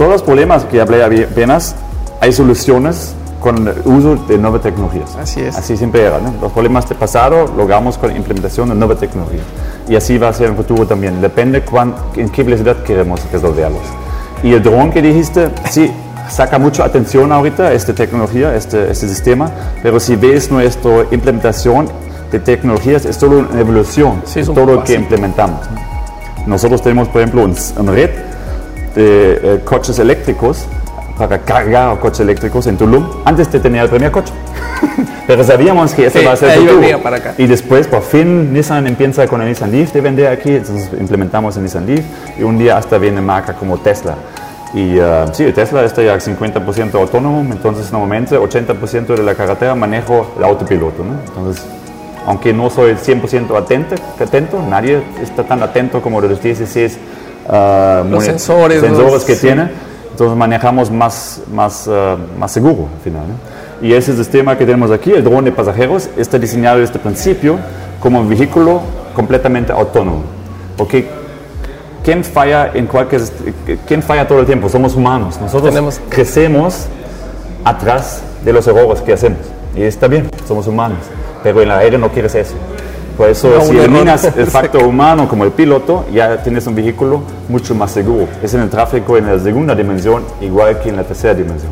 todos los problemas que hablé apenas, hay soluciones con el uso de nuevas tecnologías. Así es. Así siempre era. ¿no? Los problemas del pasado logramos con la implementación de nuevas tecnologías. Y así va a ser en el futuro también. Depende cuán, en qué velocidad queremos resolverlos. Y el dron que dijiste, sí, saca mucha atención ahorita esta tecnología, este, este sistema, pero si ves nuestra implementación de tecnologías, es solo una evolución Sí, es un todo lo que implementamos. Nosotros tenemos, por ejemplo, un- una red de eh, coches eléctricos para cargar coches eléctricos en Tulum antes de tener el primer coche. Pero sabíamos que eso Sí, va a ser el ahí futuro. venía para acá. Y después, por fin, Nissan empieza con el Nissan Leaf de vender aquí, entonces implementamos el Nissan Leaf y un día hasta viene marca como Tesla. Y eh, sí, Tesla está ya 50% autónomo, entonces normalmente 80% de la carretera manejo el autopiloto. ¿no? Entonces, aunque no soy 100% atento, atento, nadie está tan atento como los 16 eh, Los sensores, sensores que sí. tiene. Entonces manejamos más, más, eh, más seguro al final. Y ese sistema que tenemos aquí, el dron de pasajeros, está diseñado desde el principio como un vehículo completamente autónomo. Porque ¿quién falla en cualquier, quién falla todo el tiempo? Somos humanos. Nosotros Tenemos- crecemos atrás de los errores que hacemos. Y está bien, somos humanos. Pero en la aire no quieres eso. Por eso, No, si un error. eliminas el factor humano como el piloto, ya tienes un vehículo mucho más seguro. Es en el tráfico en la segunda dimensión igual que en la tercera dimensión.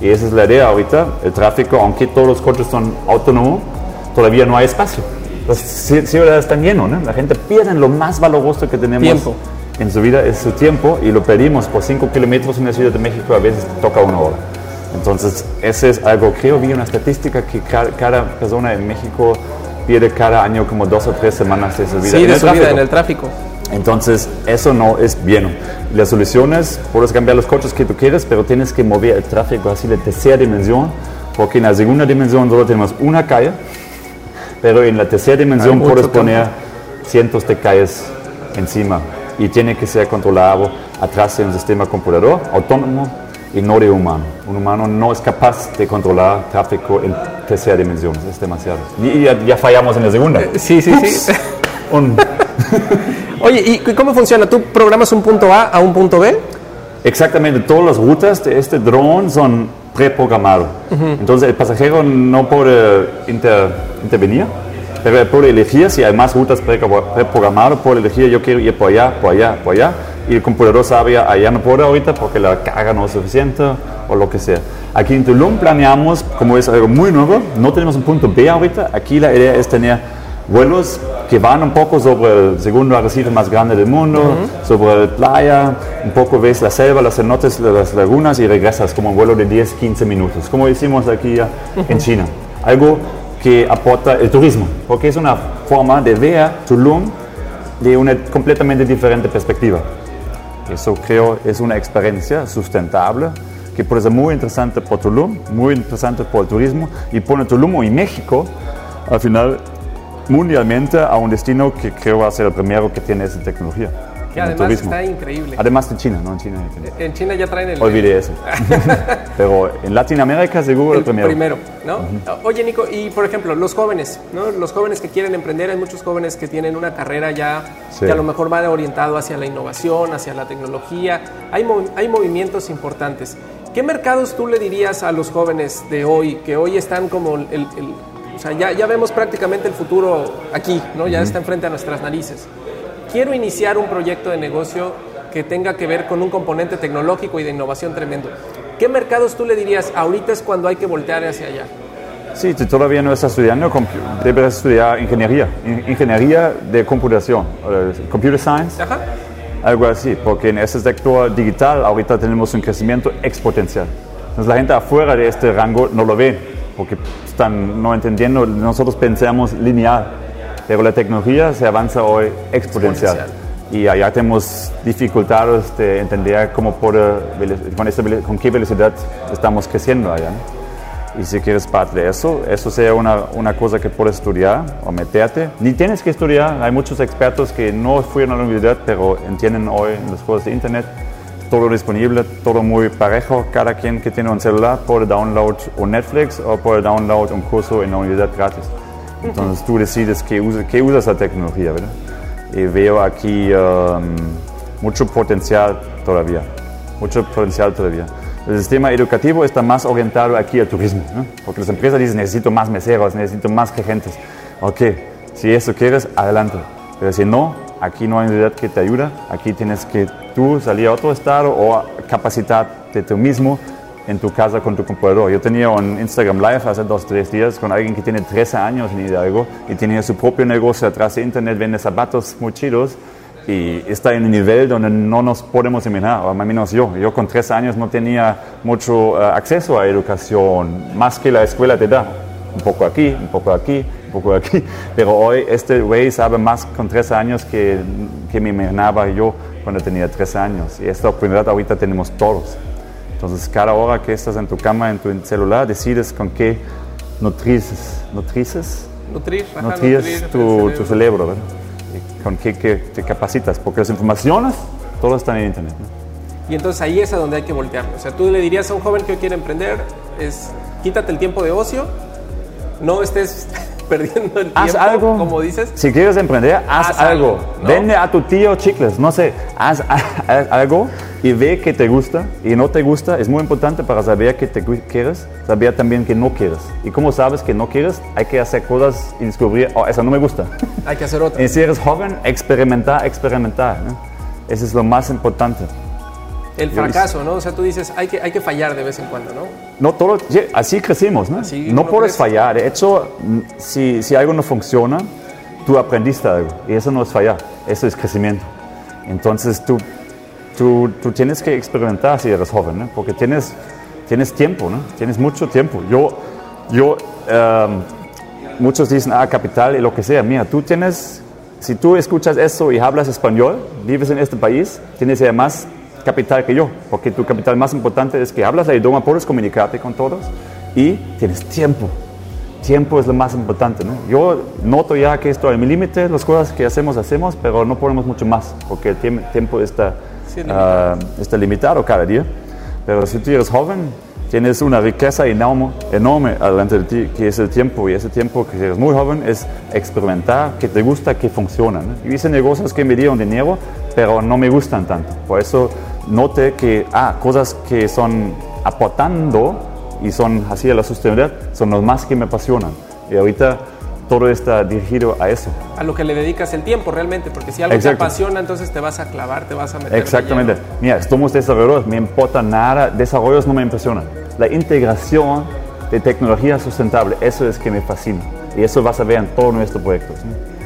Y esa es la idea ahorita. El tráfico, aunque todos los coches son autónomos, todavía no hay espacio. Las ci- ciudades están llenas, ¿no? La gente pierde lo más valoroso que tenemos Tiempo. en su vida, es su tiempo, y lo pedimos por 5 kilómetros en la Ciudad de México, a veces toca una hora. Entonces, ese es algo, creo, vi una estadística que ca- cada, persona en México pierde cada año como dos o tres semanas de su vida. Sí, en de el su vida tráfico. en el tráfico. Entonces, eso no es bien. Las soluciones, puedes cambiar los coches que tú quieres, pero tienes que mover el tráfico así de tercera dimensión, porque en la segunda dimensión solo tenemos una calle, pero en la tercera dimensión Hay puedes poner cientos de calles encima y tiene que ser controlado atrás de un sistema computador autónomo y no de humano. Un humano no es capaz de controlar tráfico en tercera dimensión, es demasiado. Y ya, ya fallamos en la segunda. Sí, sí, sí. Un- Oye, ¿y cómo funciona? ¿Tú programas un punto A a un punto B? Exactamente, todas las rutas de este dron son preprogramadas. Entonces el pasajero no puede inter- intervenir, pero puede elegir si hay más rutas pre- preprogramadas, puede elegir yo quiero ir por allá, por allá, por allá. Y el computador sabe, allá no puedo ahorita porque la carga no es suficiente o lo que sea. Aquí en Tulum planeamos, como es algo muy nuevo, no tenemos un punto B ahorita. Aquí la idea es tener vuelos que van un poco sobre el segundo arrecife más grande del mundo, sobre la playa, un poco ves la selva, los cenotes, las lagunas y regresas como un vuelo de 10, 15 minutos, como hicimos aquí ya en China. Algo que aporta el turismo, porque es una forma de ver Tulum de una completamente diferente perspectiva. Eso creo es una experiencia sustentable que puede ser muy interesante por Tulum, muy interesante por el turismo y pone Tulum y México al final mundialmente a un destino que creo va a ser el primero que tiene esa tecnología. Que en además turismo. está increíble. Además de China, no en China. En China ya traen el... Olvidé eso. Pero en Latinoamérica seguro el, el primero. primero, ¿no? Oye, Nico, y por ejemplo, los jóvenes, ¿no? Los jóvenes que quieren emprender, hay muchos jóvenes que tienen una carrera ya Sí. que a lo mejor va orientado hacia la innovación, hacia la tecnología. Hay, hay movimientos importantes. ¿Qué mercados tú le dirías a los jóvenes de hoy, que hoy están como el... el- o sea, ya, ya vemos prácticamente el futuro aquí, ¿no? Ya está enfrente a nuestras narices. Quiero iniciar un proyecto de negocio que tenga que ver con un componente tecnológico y de innovación tremendo. ¿Qué mercados tú le dirías, ahorita es cuando hay que voltear hacia allá? Sí, si todavía no estás estudiando, debes estudiar ingeniería, in- ingeniería de computación, computer science, Ajá. algo así, porque en ese sector digital ahorita tenemos un crecimiento exponencial. Entonces la gente afuera de este rango no lo ve, porque están no entendiendo, nosotros pensamos lineal, pero la tecnología se avanza hoy exponencial. Exponencial. Y allá tenemos dificultades de entender cómo puede, velo- con, esta velo- con qué velocidad estamos creciendo allá. Y si quieres parte de eso, eso sea una, una cosa que puedes estudiar o meterte. Ni tienes que estudiar, hay muchos expertos que no fueron a la universidad, pero entienden hoy las cosas de Internet. Todo disponible, todo muy parejo. Cada quien que tiene un celular puede download un Netflix o puede download un curso en la universidad gratis. Entonces tú decides qué, usa, qué usas la tecnología, ¿verdad? Y veo aquí um, mucho potencial todavía. mucho potencial todavía. El sistema educativo está más orientado aquí al turismo, ¿no? porque las empresas dicen necesito más meseros, necesito más gerentes. Ok, si eso quieres, adelante. Pero si no, aquí no hay unidad que te ayuda, aquí tienes que tú salir a otro estado o capacitarte tú mismo en tu casa con tu computador. Yo tenía un Instagram Live hace dos, tres días con alguien que tiene 13 años en Hidalgo y tenía su propio negocio atrás de internet, vende zapatos muy chidos y está en un nivel donde no nos podemos imaginar, o al menos yo. Yo con 13 años no tenía mucho uh, acceso a educación, más que la escuela te da. Un poco aquí, un poco aquí, un poco aquí. Pero hoy este güey sabe más con 13 años que, que me imaginaba yo cuando tenía 13 años. Y esta oportunidad ahorita tenemos todos. Entonces, cada hora que estás en tu cama, en tu celular, decides con qué nutrices, nutrices, Nutrir, ajá, nutrir tu, cerebro. tu cerebro, ¿verdad? Y con qué, qué te capacitas, porque las informaciones, todas están en Internet. ¿no? Y entonces ahí es a donde hay que voltearlo. O sea, tú le dirías a un joven que hoy quiere emprender, es quítate el tiempo de ocio, no estés perdiendo el Haz tiempo, algo. como dices. Si quieres emprender, haz, Haz algo. algo, ¿no? Vende a tu tío chicles, no sé, haz, haz algo y ve que te gusta y no te gusta. Es muy importante para saber que te quieres, saber también que no quieres. Y como sabes que no quieres, hay que hacer cosas y descubrir, oh, eso no me gusta. Hay que hacer otra. y si eres joven, experimentar, experimentar. ¿no? Eso es lo más importante. El fracaso, ¿no? O sea, tú dices, hay que, hay que fallar de vez en cuando, ¿no? No todo, sí, así crecimos, ¿no? Así no puedes crece. fallar. De hecho, mm, si, si algo no funciona, tú aprendiste algo. Y eso no es fallar, eso es crecimiento. Entonces tú, tú, tú tienes que experimentar si eres joven, ¿no? Porque tienes, tienes tiempo, ¿no? Tienes mucho tiempo. Yo, yo em, muchos dicen, ah, capital y lo que sea. Mira, tú tienes, si tú escuchas eso y hablas español, vives en este país, tienes ya más capital que yo, porque tu capital más importante es que hablas el idioma, puedes comunicarte con todos y tienes tiempo. Tiempo es lo más importante. ¿no? Yo noto ya que esto es mi límite, las cosas que hacemos, hacemos, pero no podemos mucho más, porque el tiemp- tiempo está, Sí, es ah, está limitado cada día. Pero si tú eres joven, tienes una riqueza enorme, enorme delante de ti, que es el tiempo. Y ese tiempo que eres muy joven es experimentar, que te gusta, que funciona. ¿no? Yo hice negocios que me dieron dinero, pero no me gustan tanto. Por eso noté que, ah, cosas que son aportando y son así a la sostenibilidad, son los más que me apasionan. Y ahorita todo está dirigido a eso. A lo que le dedicas el tiempo realmente, porque si algo Exacto. te apasiona, entonces te vas a clavar, te vas a meter. Exactamente. lleno. Mira, somos desarrolladores, me importa nada, desarrollos no me impresionan. La integración de tecnología sustentable, eso es que me fascina. Y eso vas a ver en todos nuestros proyectos. ¿no?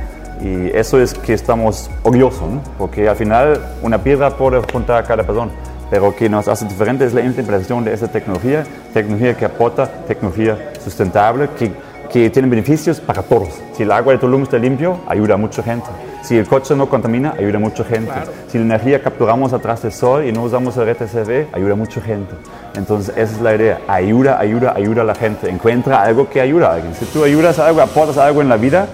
Y eso es que estamos orgullosos, ¿no? porque al final una piedra puede juntar a cada persona. Pero que nos hace diferente es la implementación de esa tecnología, tecnología que aporta, tecnología sustentable, que, que tiene beneficios para todos. Si el agua de Tulum está limpio, ayuda a mucha gente. Si el coche no contamina, ayuda a mucha gente. Claro. Si la energía capturamos atrás del sol y no usamos el RTCV, ayuda a mucha gente. Entonces, esa es la idea. Ayuda, ayuda, ayuda a la gente. Encuentra algo que ayuda a alguien. Si tú ayudas a algo, aportas algo en la vida,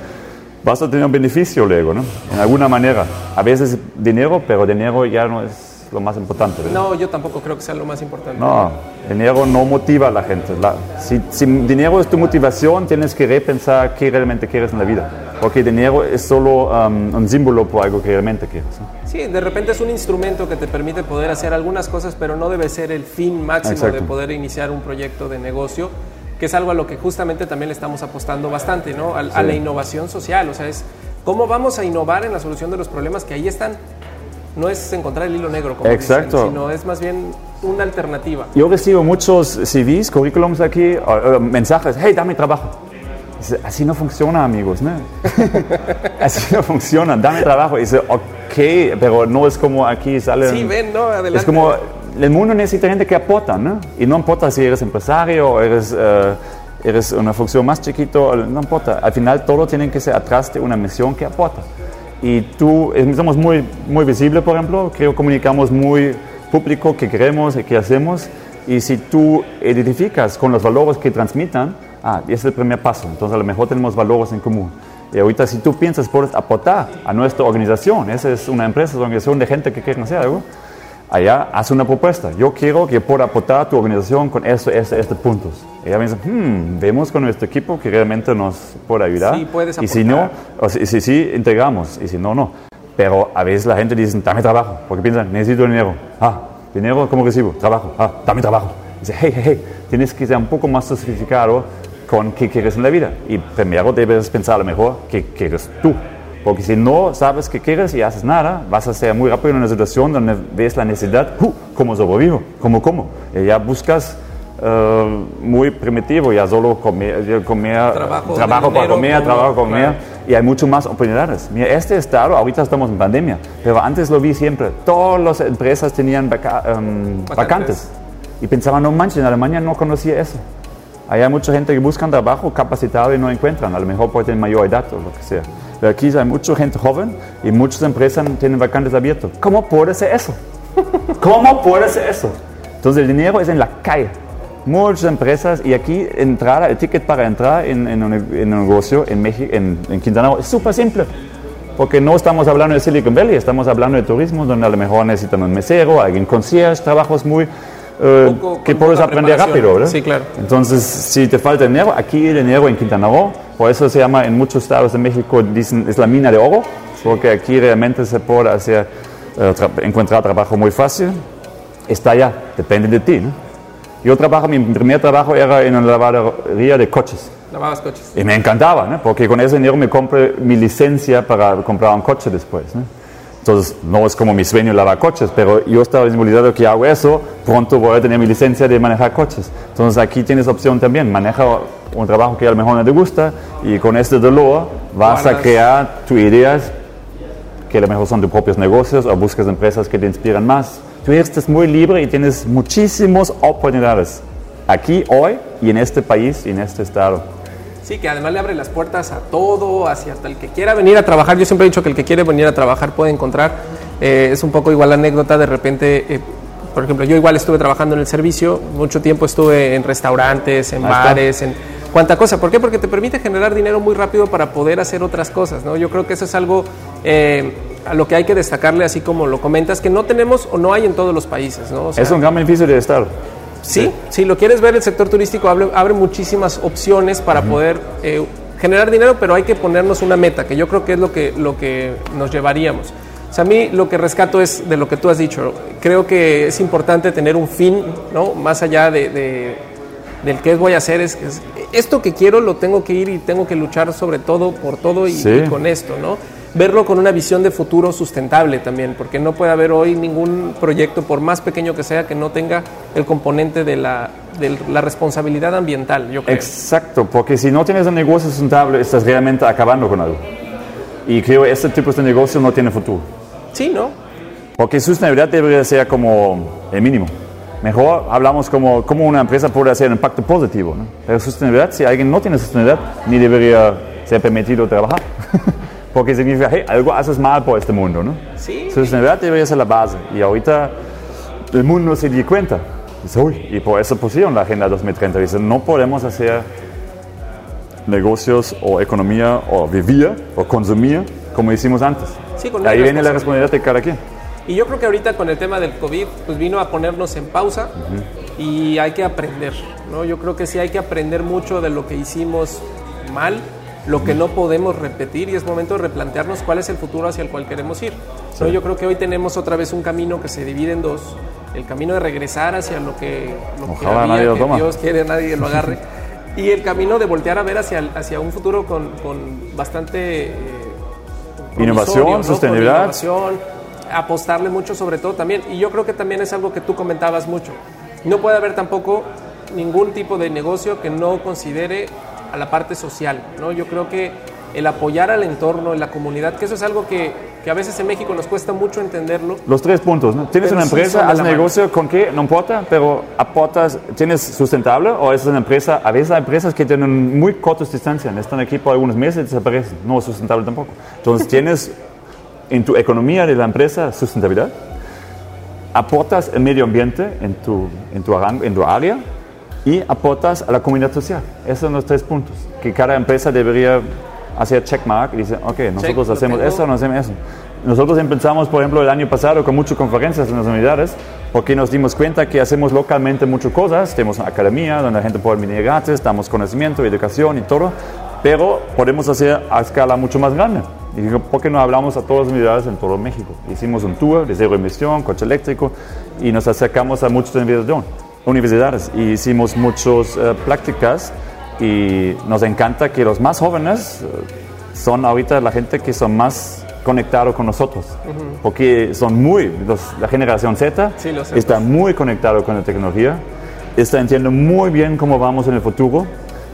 vas a tener un beneficio luego, ¿no? En alguna manera. A veces dinero, pero dinero ya no es lo más importante. ¿verdad? No, yo tampoco creo que sea lo más importante. No, dinero no motiva a la gente. La- si, si dinero es tu motivación, tienes que repensar qué realmente quieres en la vida. Porque dinero es solo um, un símbolo por algo que realmente quieres. Sí, de repente es un instrumento que te permite poder hacer algunas cosas, pero no debe ser el fin máximo Exacto. de poder iniciar un proyecto de negocio, que es algo a lo que justamente también le estamos apostando bastante, ¿no? A, a la innovación social, o sea, es cómo vamos a innovar en la solución de los problemas que ahí están. No es encontrar el hilo negro, como Exacto. dicen, sino es más bien una alternativa. Yo recibo muchos CVs, currículums aquí, mensajes, hey, dame trabajo. Dice, así no funciona, amigos, ¿no? así no funciona, dame trabajo. Dice, ok, pero no es como aquí salen... Sí, ven, ¿no? Adelante. Es como, el mundo necesita gente que aporta, ¿no? Y no importa si eres empresario o eres, eh, eres una función más chiquito, no importa. Al final todo tiene que ser atrás de una misión que aporta. Y tú, eh, somos muy, muy visibles, por ejemplo, creo que comunicamos muy público qué queremos y qué hacemos. Y si tú identificas con los valores que transmitan, ah, ese es el primer paso. Entonces a lo mejor tenemos valores en común. Y ahorita si tú piensas, puedes aportar a nuestra organización. Esa es una empresa, es una organización de gente que quiere hacer algo allá haz una propuesta. Yo quiero que pueda aportar tu organización con esto, esto, estos puntos. Y ella me dice, hmm, vemos con nuestro equipo que realmente nos puede ayudar. Sí, puedes y si no, o si, si sí, integramos. Y si no, no. Pero a veces la gente dice, dame trabajo, porque piensan, necesito dinero. Ah, dinero, ¿cómo recibo? Trabajo, ah, dame trabajo. Dice, hey, hey, hey, tienes que ser un poco más sofisticado con qué quieres en la vida. Y primero debes pensar a lo mejor qué quieres tú. Porque si no sabes qué quieres y haces nada, vas a ser muy rápido en una situación donde ves la necesidad, uh, ¿cómo sobrevivo? ¿Cómo como? Y ya buscas uh, muy primitivo, ya solo comer, comer Trabajo, trabajo para comer, como- trabajo para comer. claro. Y hay mucho más oportunidades. Mira, este estado, ahorita estamos en pandemia, pero antes lo vi siempre. Todas las empresas tenían vaca- Vacantes. vacantes. Y pensaba, no manches, en Alemania no conocía eso. Hay mucha gente que buscan trabajo capacitado y no encuentran, a lo mejor por tener mayor edad o lo que sea. Pero aquí hay mucha gente joven y muchas empresas tienen vacantes abiertos. ¿Cómo puede ser eso? ¿Cómo puede ser eso? Entonces el dinero es en la calle. Muchas empresas y aquí entrada, el ticket para entrar en, en un, en un negocio en, México, en, en Quintana Roo es súper simple. Porque no estamos hablando de Silicon Valley, estamos hablando de turismo, donde a lo mejor necesitan un mesero, alguien concierge, trabajos muy eh, que puedes aprender rápido, ¿verdad? Sí, claro. Entonces, si te falta dinero, aquí el dinero en Quintana Roo, por eso se llama en muchos estados de México, dicen, es la mina de oro, porque aquí realmente se puede hacer, eh, tra- encontrar trabajo muy fácil. Está allá, depende de ti, ¿no? Yo trabajo, mi primer trabajo era en una lavadería de coches. Lavabas coches. Y me encantaba, ¿no? porque con ese dinero me compré mi licencia para comprar un coche después. ¿no? Entonces, no es como mi sueño lavar coches, pero yo estaba involucrado que hago eso, pronto voy a tener mi licencia de manejar coches. Entonces, aquí tienes opción también, maneja un trabajo que a lo mejor no te gusta y con este dolor vas a crear tus ideas que a lo mejor son tus propios negocios o buscas empresas que te inspiran más. Tú eres muy libre y tienes muchísimas oportunidades aquí, hoy y en este país y en este estado. Sí, que además le abre las puertas a todo, hacia hasta el que quiera venir a trabajar. Yo siempre he dicho que el que quiere venir a trabajar puede encontrar. Eh, es un poco igual la anécdota, de repente, eh, por ejemplo, yo igual estuve trabajando en el servicio, mucho tiempo estuve en restaurantes, en bares, en cuánta cosa. ¿Por qué? Porque te permite generar dinero muy rápido para poder hacer otras cosas, ¿no? Yo creo que eso es algo eh, a lo que hay que destacarle, así como lo comentas, que no tenemos o no hay en todos los países, ¿no? O sea, Es un gran beneficio del Estado. Sí, si lo quieres ver, el sector turístico abre, abre muchísimas opciones para poder eh, generar dinero, pero hay que ponernos una meta, que yo creo que es lo que, lo que nos llevaríamos. O sea, a mí lo que rescato es de lo que tú has dicho. Creo que es importante tener un fin, ¿no? Más allá de, de- del qué voy a hacer, es, es- esto que quiero lo tengo que ir y tengo que luchar sobre todo por todo y, Sí. y con esto, ¿no? Verlo con una visión de futuro sustentable también, porque no puede haber hoy ningún proyecto, por más pequeño que sea, que no tenga el componente de la, de la responsabilidad ambiental, yo creo. Exacto, porque si no tienes un negocio sustentable, estás realmente acabando con algo. Y creo que este tipo de negocio no tiene futuro. Sí, ¿no? Porque sustentabilidad debería ser como el mínimo. Mejor hablamos como, como una empresa puede hacer un impacto positivo. ¿no? Pero sostenibilidad, si alguien no tiene sostenibilidad, ni debería ser permitido trabajar. Porque significa, hey, algo haces mal por este mundo. ¿no? Sí. Sostenibilidad debería ser la base. Y ahorita el mundo se dio cuenta. Dice, "Uy", y por eso pusieron la Agenda 2030. Dice, no podemos hacer negocios o economía o vivir o consumir como hicimos antes. Sí, con Ahí viene la responsabilidad. responsabilidad de cada quien. Y yo creo que ahorita con el tema del COVID, pues vino a ponernos en pausa y hay que aprender, ¿no? Yo creo que sí hay que aprender mucho de lo que hicimos mal, lo que no podemos repetir y es momento de replantearnos cuál es el futuro hacia el cual queremos ir. ¿no? Yo creo que hoy tenemos otra vez un camino que se divide en dos, el camino de regresar hacia lo que, lo que Ojalá había, nadie lo que toma. Dios quiere, nadie lo agarre, y el camino de voltear a ver hacia, hacia un futuro con, con bastante... eh, Innovación, ¿no? sostenibilidad. Con innovación, apostarle mucho sobre todo también. Y yo creo que también es algo que tú comentabas mucho. No puede haber tampoco ningún tipo de negocio que no considere a la parte social, ¿no? Yo creo que el apoyar al entorno, en la comunidad, que eso es algo que, que a veces en México nos cuesta mucho entenderlo. Los tres puntos, ¿no? Tienes Pero una sí empresa, haces la negocio con qué, no importa, pero aportas, tienes sustentable o es una empresa, a veces hay empresas que tienen muy cortas distancias, están aquí por algunos meses y desaparecen, no es sustentable tampoco. Entonces tienes en tu economía de la empresa sustentabilidad, aportas el medio ambiente en tu, en tu, en tu área y aportas a la comunidad social. Esos son los tres puntos que cada empresa debería hacer checkmark y dice, ok, nosotros lo hacemos eso, no hacemos eso. Nosotros empezamos, por ejemplo, el año pasado con muchas conferencias en las unidades, porque nos dimos cuenta que hacemos localmente muchas cosas. Tenemos una academia donde la gente puede venir gratis, damos conocimiento, educación y todo, pero podemos hacer a escala mucho más grande. Y digo, ¿por qué no hablamos a todas las unidades en todo México? Hicimos un tour de cero emisión, coche eléctrico, y nos acercamos a muchas universidades. Y hicimos muchas eh, prácticas y nos encanta que los más jóvenes eh, son ahorita la gente que son más conectados con nosotros, porque son muy, los- la generación Z Sí, está muy conectado con la tecnología, está entiendo muy bien cómo vamos en el futuro,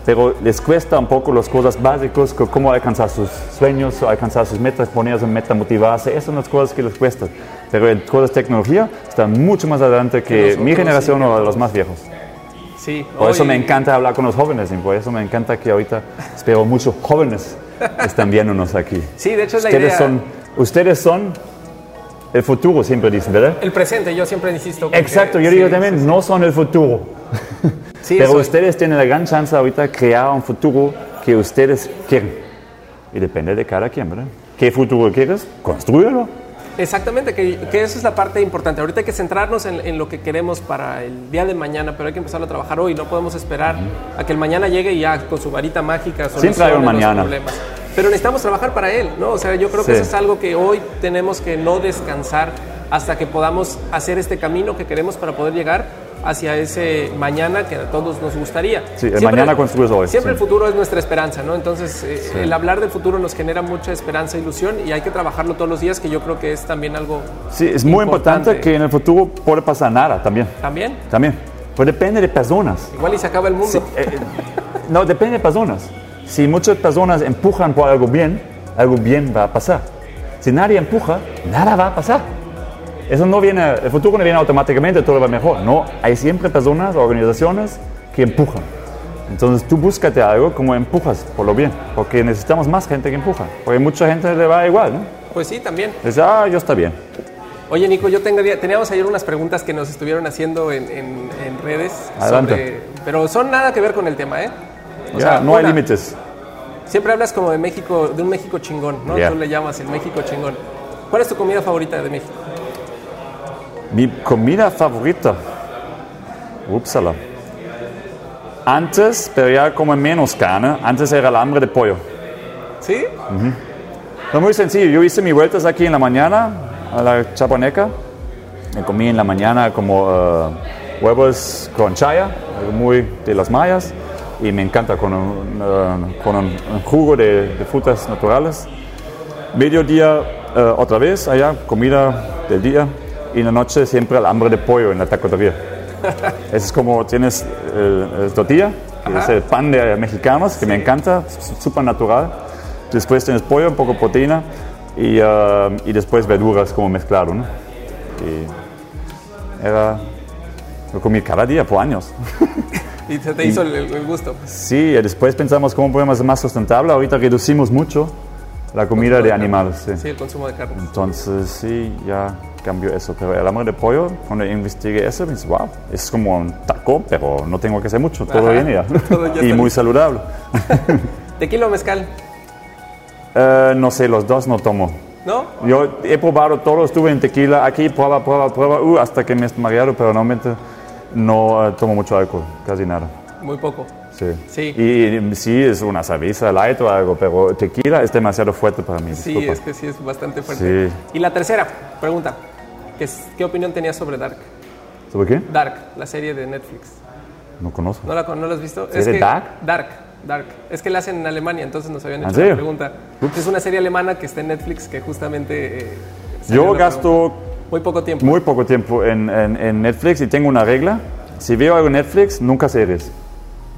pero les cuesta un poco las cosas básicas, cómo alcanzar sus sueños, alcanzar sus metas, ponerse en meta, motivarse, esas son las cosas que les cuesta. Pero en cosas de tecnología están mucho más adelante que nosotros, mi generación sí, o los más viejos. Sí. Por eso hoy- me encanta hablar con los jóvenes y por eso me encanta que ahorita espero muchos jóvenes están viéndonos aquí. Sí, de hecho es la Ustedes idea. son, ustedes son el futuro, siempre dicen, ¿verdad? El presente, yo siempre insisto. Exacto, yo digo sí, también, no son el futuro. Sí, Pero soy- ustedes tienen la gran chance ahorita de crear un futuro que ustedes quieren. Y depende de cada quien, ¿verdad? ¿Qué futuro quieres? Construyelo. Exactamente, que, que esa es la parte importante. Ahorita hay que centrarnos en, en lo que queremos para el día de mañana, pero hay que empezar a trabajar hoy. No podemos esperar a que el mañana llegue y ya con su varita mágica Siempre hay un mañana. problemas. Pero necesitamos trabajar para él, ¿no? O sea, yo creo que Sí. eso es algo que hoy tenemos que no descansar hasta que podamos hacer este camino que queremos para poder llegar hacia ese mañana que a todos nos gustaría. Sí, el mañana construyes hoy, Siempre sí. el futuro es nuestra esperanza, ¿no? Entonces, eh, el hablar del futuro nos genera mucha esperanza e ilusión y hay que trabajarlo todos los días, que yo creo que es también algo Sí, es muy importante, que en el futuro puede pasar nada también. También, También. Pero depende de personas. igual y se acaba el mundo. Sí, eh, eh, no, depende de personas. Si muchas personas empujan por algo bien, algo bien va a pasar. Si nadie empuja, nada va a pasar. Eso no viene, el futuro no viene automáticamente, todo va mejor. No, hay siempre personas, organizaciones que empujan. Entonces tú búscate algo como empujas por lo bien, porque necesitamos más gente que empuja. Porque mucha gente le va igual, ¿no? Pues sí, también. Dice, ah, yo está bien. Oye, Nico, yo tenía, teníamos ayer unas preguntas que nos estuvieron haciendo en, en- en redes. Adelante. sobre- pero son nada que ver con el tema, ¿eh? O sea, no hay límites. Siempre hablas como de México, de un México chingón, ¿no? Tú le llamas el México chingón. ¿Cuál es tu comida favorita de México? Mi comida favorita. Upsala. Antes, pero ya como menos carne, antes era el hambre de pollo. ¿Sí? Fue muy sencillo. Yo hice mis vueltas aquí en la mañana a la chapaneca. Me comí en la mañana como eh, huevos con chaya, muy de las mayas. Y me encanta con un, eh, con un- un jugo de, de frutas naturales. Mediodía eh, otra vez allá, comida del día. Y en la noche siempre el hambre de pollo en la tacotería. Es como tienes el, el tortilla, que es el pan de mexicanos, que me encanta, súper natural. Después tienes pollo, un poco de proteína y, eh, y después verduras como mezclado. ¿no? Y era, lo comí cada día por años. Y se te hizo el, el gusto. Sí, y después pensamos cómo podemos ser más sustentable. Ahorita reducimos mucho la comida de animales. sí. Sí, el consumo de carne. Entonces sí, ya cambió eso. Pero el hambre de pollo, cuando investigué eso, me dice, wow, es como un taco, pero no tengo que hacer mucho, todo Ajá, viene ya. todo ya y está muy saludable. ¿Tequila o mezcal? Eh, no sé, los dos no tomo. ¿No? Yo he probado todo, estuve en tequila, aquí prueba, prueba, prueba, uh, hasta que me he mareado, pero normalmente no eh, tomo mucho alcohol, casi nada. Muy poco. Sí. Sí. Y, sí, es una cerveza light o algo, pero tequila es demasiado fuerte para mí. Sí, disculpa. es que sí es bastante fuerte. Sí. Y la tercera pregunta. ¿Qué, es- ¿Qué opinión tenías sobre Dark? ¿Sobre qué? Dark, la serie de Netflix. No conozco. ¿No la, no la has visto? ¿Serie que, Dark? Dark, Dark. Es que la hacen en Alemania, entonces nos habían ¿En hecho la pregunta. Es una serie alemana que está en Netflix que justamente... eh, Yo gasto. Muy poco tiempo. muy poco tiempo en, en- en Netflix y tengo una regla. Si veo algo en Netflix, nunca series.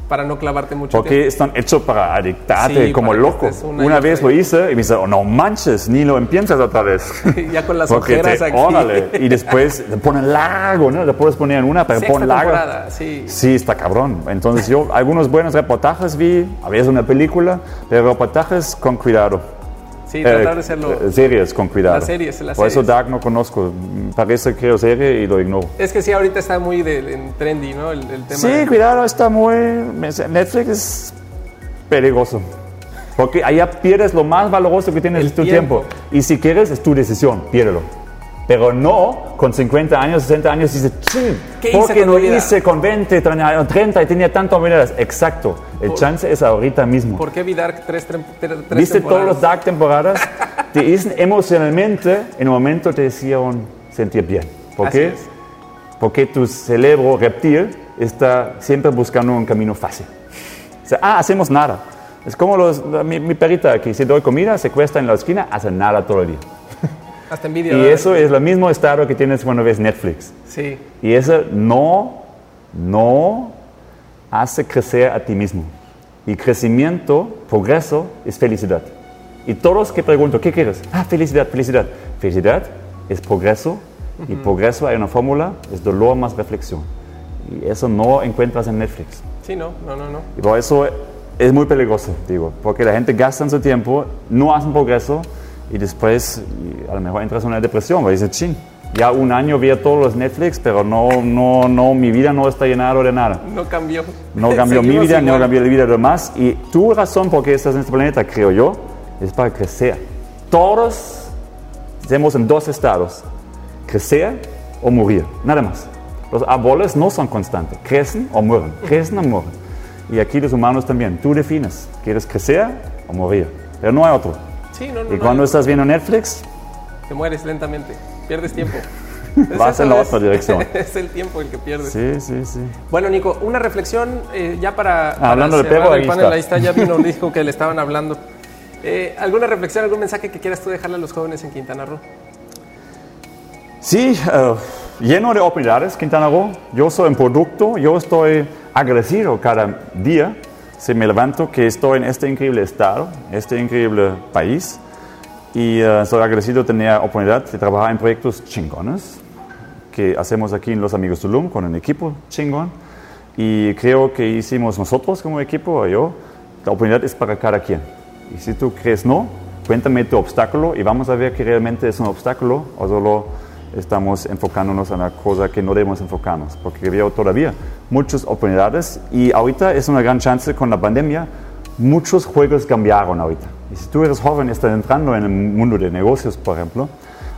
Para no clavarte mucho Porque están hechos para adictarte Sí, como para loco. una Una vez lo hice y me dice, oh, no manches, ni lo empiezas otra vez. tiempo. ya con las Porque ojeras te, aquí. órale. Y después le ponen largo, ¿no? Le puedes poner en una, pero pon largo. sí. Sí, está cabrón. Entonces yo algunos buenos reportajes vi, a veces una película, pero reportajes con cuidado. Sí, Eh, tratar de hacerlo... eh, series con cuidado. Las series, las Por eso series. Dark no conozco. Parece que es serie y lo ignoro. Es que sí, ahorita está muy de- en trendy, ¿no? El, el tema Sí, de- cuidado, está muy... Netflix es peligroso. Porque allá pierdes lo más valoroso que tienes, El tu tiempo. tiempo. Y si quieres, es tu decisión, piérdelo. Pero no con 50 años, 60 años, dices, sí, ¿Qué hice porque no vida? hice con 20, 30, 30 y tenía tanto habilidades. Exacto. El chance es ahorita mismo. ¿Por qué vi Dark tres, tre- tre- tres ¿Viste todos temporadas? los Dark temporadas? te dicen emocionalmente, en un momento te hicieron sentir bien. ¿Por Así qué? es. Porque tu cerebro reptil está siempre buscando un camino fácil. O sea, ah, hacemos nada. Es como los- mi, mi perrita aquí, si doy comida, se cuesta en la esquina, hace nada todo el día. Hasta envidia. Y eso es el mismo estado que tienes cuando ves Netflix. Sí, Y eso no, no hace crecer a ti mismo. Y crecimiento, progreso, es felicidad. Y todos que pregunto, ¿qué quieres? Ah, felicidad, felicidad. Felicidad es progreso. Y progreso hay una fórmula, es dolor más reflexión. Y eso no encuentras en Netflix. sí, no, no, no, no. Y por eso es muy peligroso, digo, porque la gente gasta en su tiempo, no hacen progreso y después a lo mejor entras en una depresión, porque dices, ching, ya un año vi todos los Netflix, pero no, no, no, mi vida no está llenada de nada. No cambió. No cambió mi vida, no cambió la vida de los demás. Y tu razón por qué estás en este planeta, creo yo, es para crecer. Todos estamos en dos estados, crecer o morir, nada más. Los árboles no son constantes, crecen o mueren, crecen o mueren. Y aquí los humanos también, tú defines, ¿quieres crecer o morir? Pero no hay otro. Sí, no, no. Y no, cuando estás viendo Netflix, Te mueres lentamente, pierdes tiempo. Vas en la otra dirección. es el tiempo el que pierdes. sí, sí, sí. Bueno, Nico, una reflexión eh, ya para, para hablando de cerrar perro, el ahí panel. está. Ahí está, ya vino, dijo que le estaban hablando. Eh, ¿Alguna reflexión, algún mensaje que quieras tú dejarle a los jóvenes en Quintana Roo? Sí, eh, lleno de oportunidades, Quintana Roo. Yo soy un producto, yo estoy agradecido cada día. Si me levanto que estoy en este increíble estado, este increíble país. Y eh, soy agradecido de tener oportunidad de trabajar en proyectos chingones que hacemos aquí en Los Amigos Tulum con un equipo chingón. Y creo que hicimos nosotros como equipo, yo, la oportunidad es para cada quien. Y si tú crees no, cuéntame tu obstáculo y vamos a ver que realmente es un obstáculo o solo estamos enfocándonos en la cosa que no debemos enfocarnos. Porque veo todavía muchas oportunidades y ahorita es una gran chance con la pandemia. Muchos juegos cambiaron ahorita. Y si tú eres joven, estás entrando en el mundo de negocios, por ejemplo,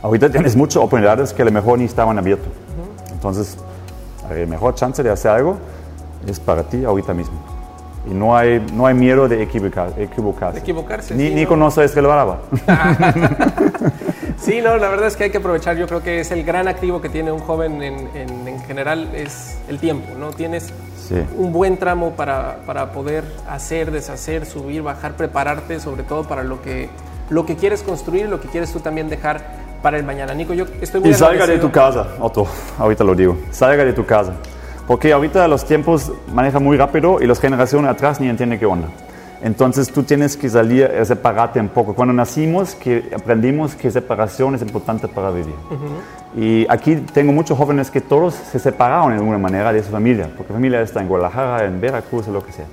ahorita tienes muchas oportunidades que a lo mejor ni estaban abiertas. Entonces, la mejor chance de hacer algo es para ti ahorita mismo. Y no hay, no hay miedo de equivocar, equivocarse. De equivocarse, Ni, sí, ni no. con nuestra estrella brava. Sí, no, la verdad es que hay que aprovechar. Yo creo que es el gran activo que tiene un joven en, en- en general, es el tiempo, ¿no? Tienes Sí. un buen tramo para, para poder hacer, deshacer, subir, bajar, prepararte, sobre todo para lo que, lo que quieres construir, lo que quieres tú también dejar para el mañana. Nico, yo estoy muy Y salga de tu casa, Otto, ahorita lo digo. Salga de tu casa. Porque ahorita los tiempos manejan muy rápido y las generaciones atrás ni entienden qué onda. Entonces tú tienes que salir separarte un poco. Cuando nacimos, que aprendimos que separación es importante para vivir. Y aquí tengo muchos jóvenes que todos se separaron de alguna manera de su familia, porque la familia está en Guadalajara, en Veracruz o lo que sea.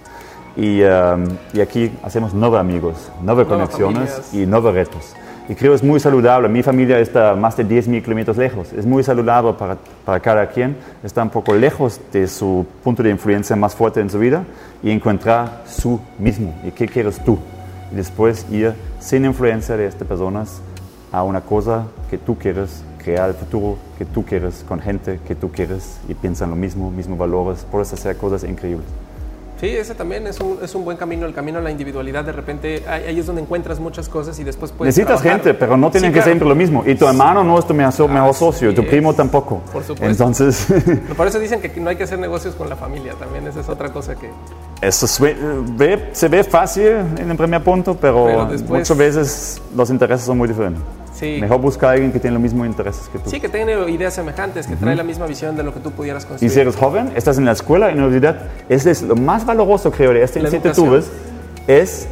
Y, um, y aquí hacemos nuevos amigos, Nuevas conexiones familias. y nuevos retos. Y creo que es muy saludable. Mi familia está más de 10.000 kilómetros lejos. Es muy saludable para, para cada quien estar un poco lejos de su punto de influencia más fuerte en su vida y encontrar su mismo. ¿Y qué quieres tú? Y después ir sin influencia de estas personas a una cosa que tú quieres, crear el futuro que tú quieres, con gente que tú quieres y piensan lo mismo, mismos valores. Puedes hacer cosas increíbles. Sí, ese también es un, es un buen camino, el camino a la individualidad. De repente ahí, es donde encuentras muchas cosas y después puedes. Necesitas trabajar. gente, pero no tienen Sí, que claro. ser siempre lo mismo. Y tu hermano no es tu mejor, mejor socio, tu Así primo es. tampoco. Por supuesto. Entonces, Por eso dicen que no hay que hacer negocios con la familia también. Esa es otra cosa que. eso sue- ve- se ve fácil en el primer punto, pero, Pero después- muchas veces los intereses son muy diferentes. Sí. Mejor buscar a alguien que tiene los mismos intereses que tú. Sí, que tiene ideas semejantes, que trae la misma visión de lo que tú pudieras Y construir. si eres joven, estás en la escuela, en la universidad, ese es lo más valoroso, creo, de este instituto, educación. es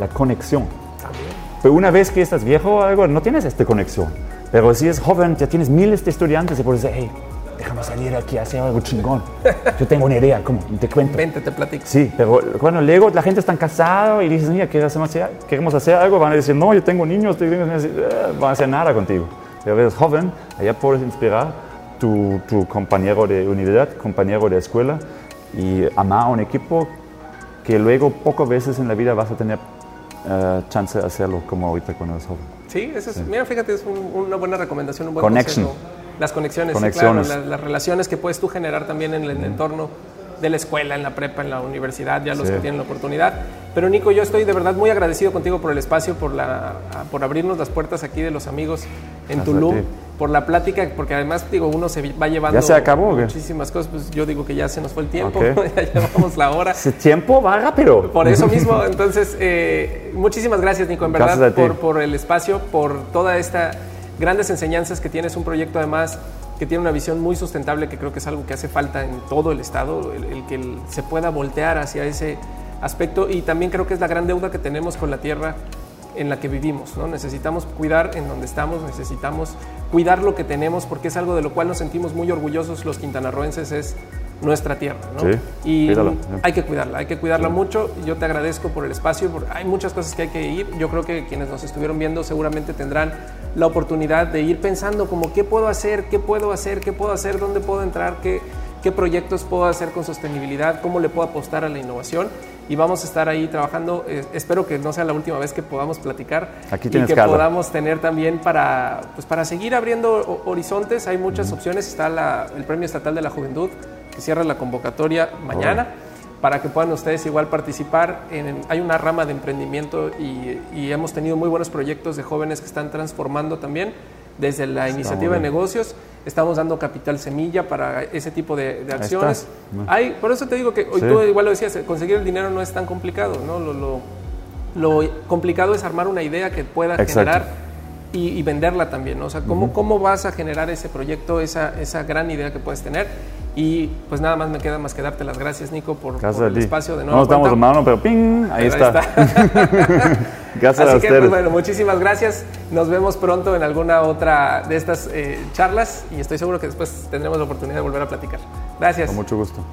la conexión. Pero una vez que estás viejo o algo, no tienes esta conexión. Pero si es joven, ya tienes miles de estudiantes y puedes decir, hey, déjame salir aquí a hacer algo chingón. Yo tengo una idea, ¿cómo? Te cuento. Vente, te platico. Sí, pero cuando luego la gente está casada y dices, mira, queremos hacer, queremos hacer algo, van a decir, no, yo tengo niños, tengo niños", van a "Eh, van a hacer nada contigo. Pero eres joven, allá puedes inspirar tu, tu compañero de universidad, compañero de escuela y amar a un equipo que luego pocas veces en la vida vas a tener eh, chance de hacerlo como ahorita cuando eres joven. Sí, eso es, mira, fíjate, es un- una buena recomendación, un buen Connection. consejo. Las conexiones, sí, Conexiones. claro, las, las relaciones que puedes tú generar también en el entorno de la escuela, en la prepa, en la universidad, ya los que tienen la oportunidad. Pero Nico, yo estoy de verdad muy agradecido contigo por el espacio, por, la, por abrirnos las puertas aquí de los amigos en Tulum, por la plática, porque además digo, uno se va llevando ¿Ya se acabó, muchísimas cosas, pues yo digo que ya se nos fue el tiempo, ya llevamos la hora. Ese tiempo va rápido. Por eso mismo, entonces, eh, muchísimas gracias Nico, en verdad, por, por el espacio, por toda esta grandes enseñanzas que tienes, un proyecto además que tiene una visión muy sustentable, que creo que es algo que hace falta en todo el Estado, el, que se pueda voltear hacia ese aspecto y también creo que es la gran deuda que tenemos con la tierra en la que vivimos. ¿no? Necesitamos cuidar en donde estamos, necesitamos cuidar lo que tenemos porque es algo de lo cual nos sentimos muy orgullosos los quintanarroenses, es nuestra tierra. ¿no? y hay que cuidarla, hay que cuidarla mucho. Yo te agradezco por el espacio, porque hay muchas cosas que hay que ir. Yo creo que quienes nos estuvieron viendo seguramente tendrán la oportunidad de ir pensando como qué puedo hacer, qué puedo hacer, qué puedo hacer, dónde puedo entrar, qué, qué proyectos puedo hacer con sostenibilidad, cómo le puedo apostar a la innovación y vamos a estar ahí trabajando. Eh, espero que no sea la última vez que podamos platicar Aquí y que podamos tener también para, pues para seguir abriendo horizontes. Hay muchas opciones. Está el Premio Estatal de la Juventud que cierra la convocatoria mañana. Para que puedan ustedes igual participar. En, hay una rama de emprendimiento y, y hemos tenido muy buenos proyectos de jóvenes que están transformando también desde la iniciativa de negocios. Estamos dando capital semilla para ese tipo de, acciones. Hay, por eso te digo que hoy tú igual lo decías, conseguir el dinero no es tan complicado, ¿no? Lo, lo, complicado es armar una idea que pueda generar y, venderla también, ¿no? O sea, ¿cómo, ¿cómo vas a generar ese proyecto, esa, esa gran idea que puedes tener? Y pues nada más me queda más que darte las gracias, Nico, por, el espacio de nuevo. No estamos hermano, pero ¡ping! Ahí está. gracias Así que, pues, bueno, muchísimas gracias. Nos vemos pronto en alguna otra de estas eh, charlas y estoy seguro que después tendremos la oportunidad de volver a platicar. Gracias. Con mucho gusto.